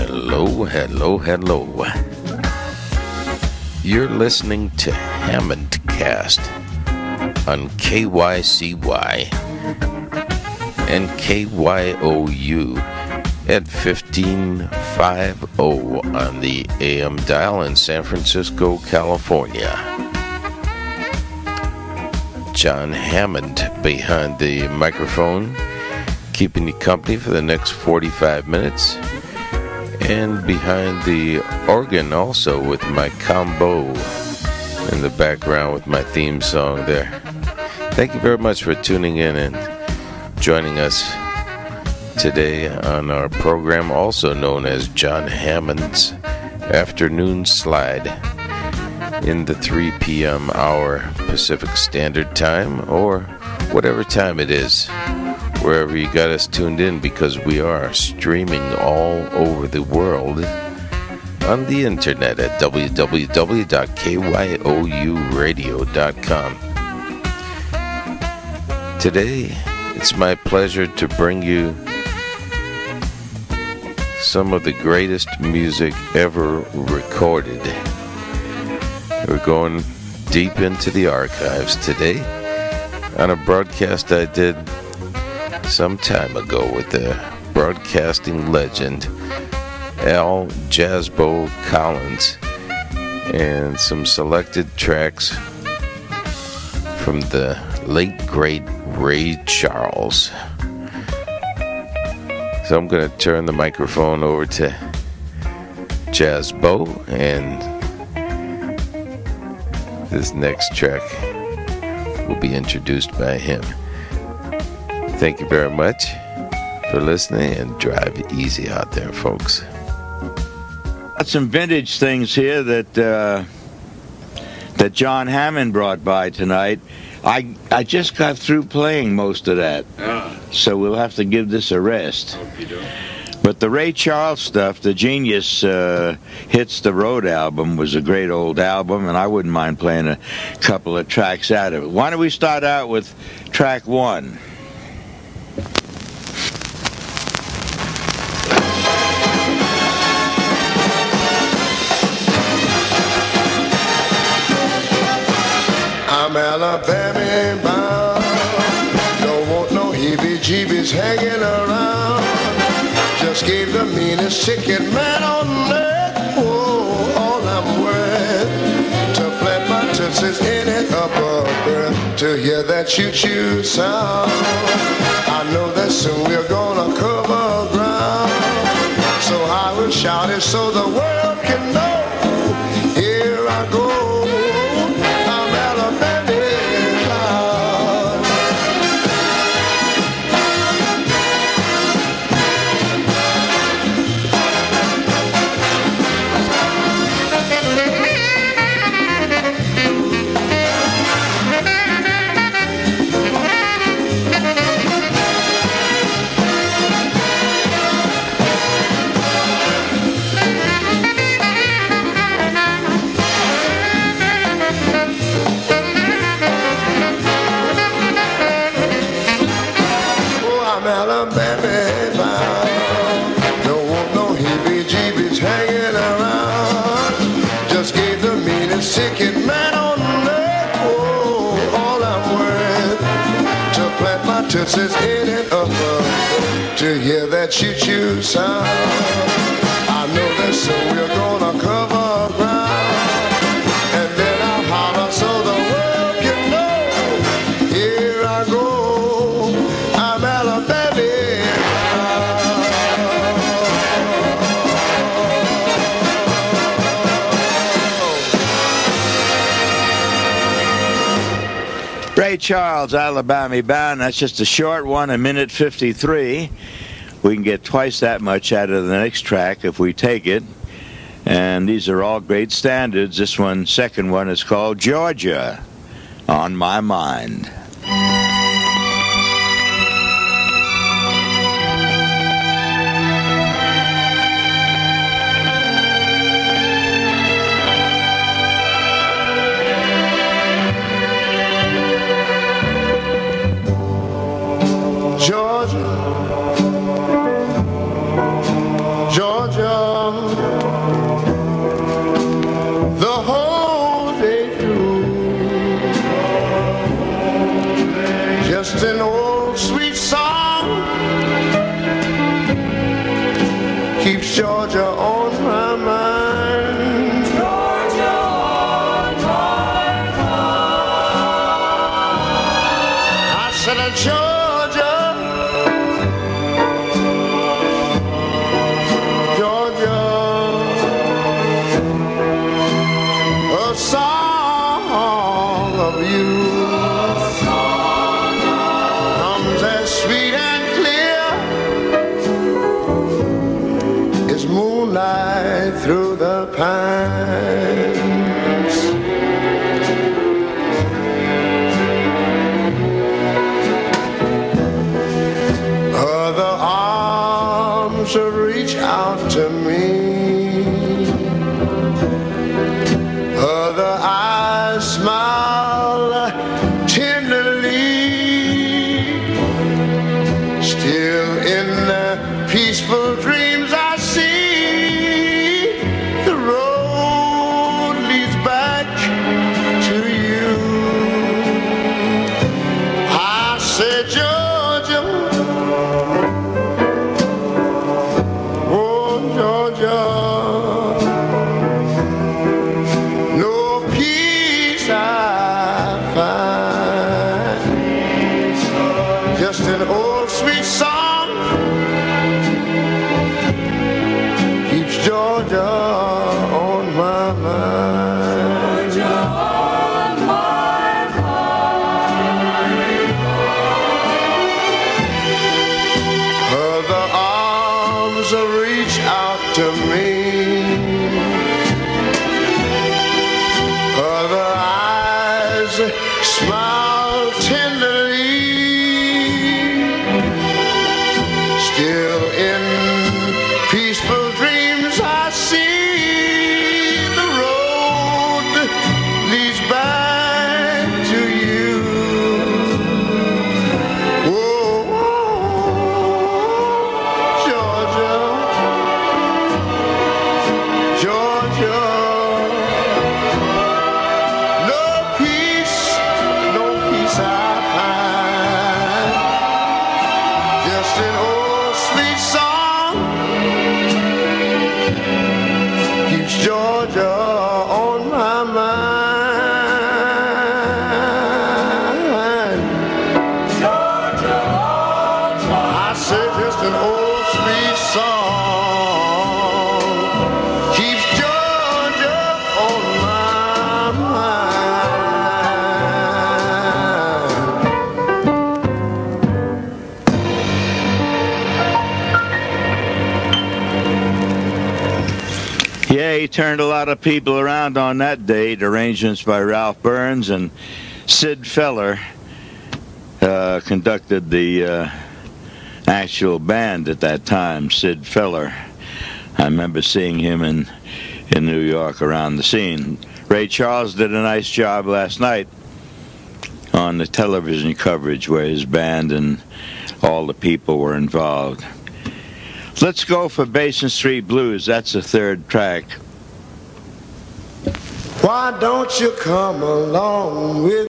Hello, hello, hello. You're listening to Hammond Cast on KYCY and KYOU at 1550 on the AM dial in San Francisco, California. Jon Hammond behind the microphone, keeping you company for the next 45 minutes. And behind the organ, also with my combo in the background with my theme song there. Thank you very much for tuning in and joining us today on our program, also known as Jon Hammond's Afternoon Slide in the 3 p.m. hour Pacific Standard Time or whatever time it is, wherever you got us tuned in, because we are streaming all over the world on the internet at www.kyouradio.com. Today, it's my pleasure to bring you some of the greatest music ever recorded. We're going deep into the archives today on a broadcast I did some time ago with the broadcasting legend Al Jazzbeaux Collins and some selected tracks from the late great Ray Charles. So I'm going to turn the microphone over to Jazzbeaux and this next track will be introduced by him. Thank you very much for listening and drive easy out there, folks. Got some vintage things here that uh, that Jon Hammond brought by tonight. I I just got through playing most of that, so we'll have to give this a rest. But the Ray Charles stuff, the Genius uh, Hits the Road album, was a great old album, and I wouldn't mind playing a couple of tracks out of it. Why don't we start out with track one? I'm Alabama bound. Don't want no heebie-jeebies hanging around. Just gave the meanest chicken man on earth. Whoa, all I'm worth. To plant my tootsies in it up berth. To hear that choo-choo sound. I know that soon we're gonna cover ground. So I will shout it so the world my tootsies in it up To hear that choo-choo sound. I know that soon we're Ray Charles, Alabama Bound. That's just a short one, a minute 53. We can get twice that much out of the next track if we take it. And these are all great standards. This one, second one, is called Georgia on My Mind. just an old sweet song. Keeps Georgia through to me. Turned a lot of people around on that date. Arrangements by Ralph Burns and Sid Feller uh, conducted the uh, actual band at that time. Sid Feller. I remember seeing him in in New York around the scene. Ray Charles did a nice job last night on the television coverage where his band and all the people were involved. Let's go for Basin Street Blues. That's the third track. Why don't you come along with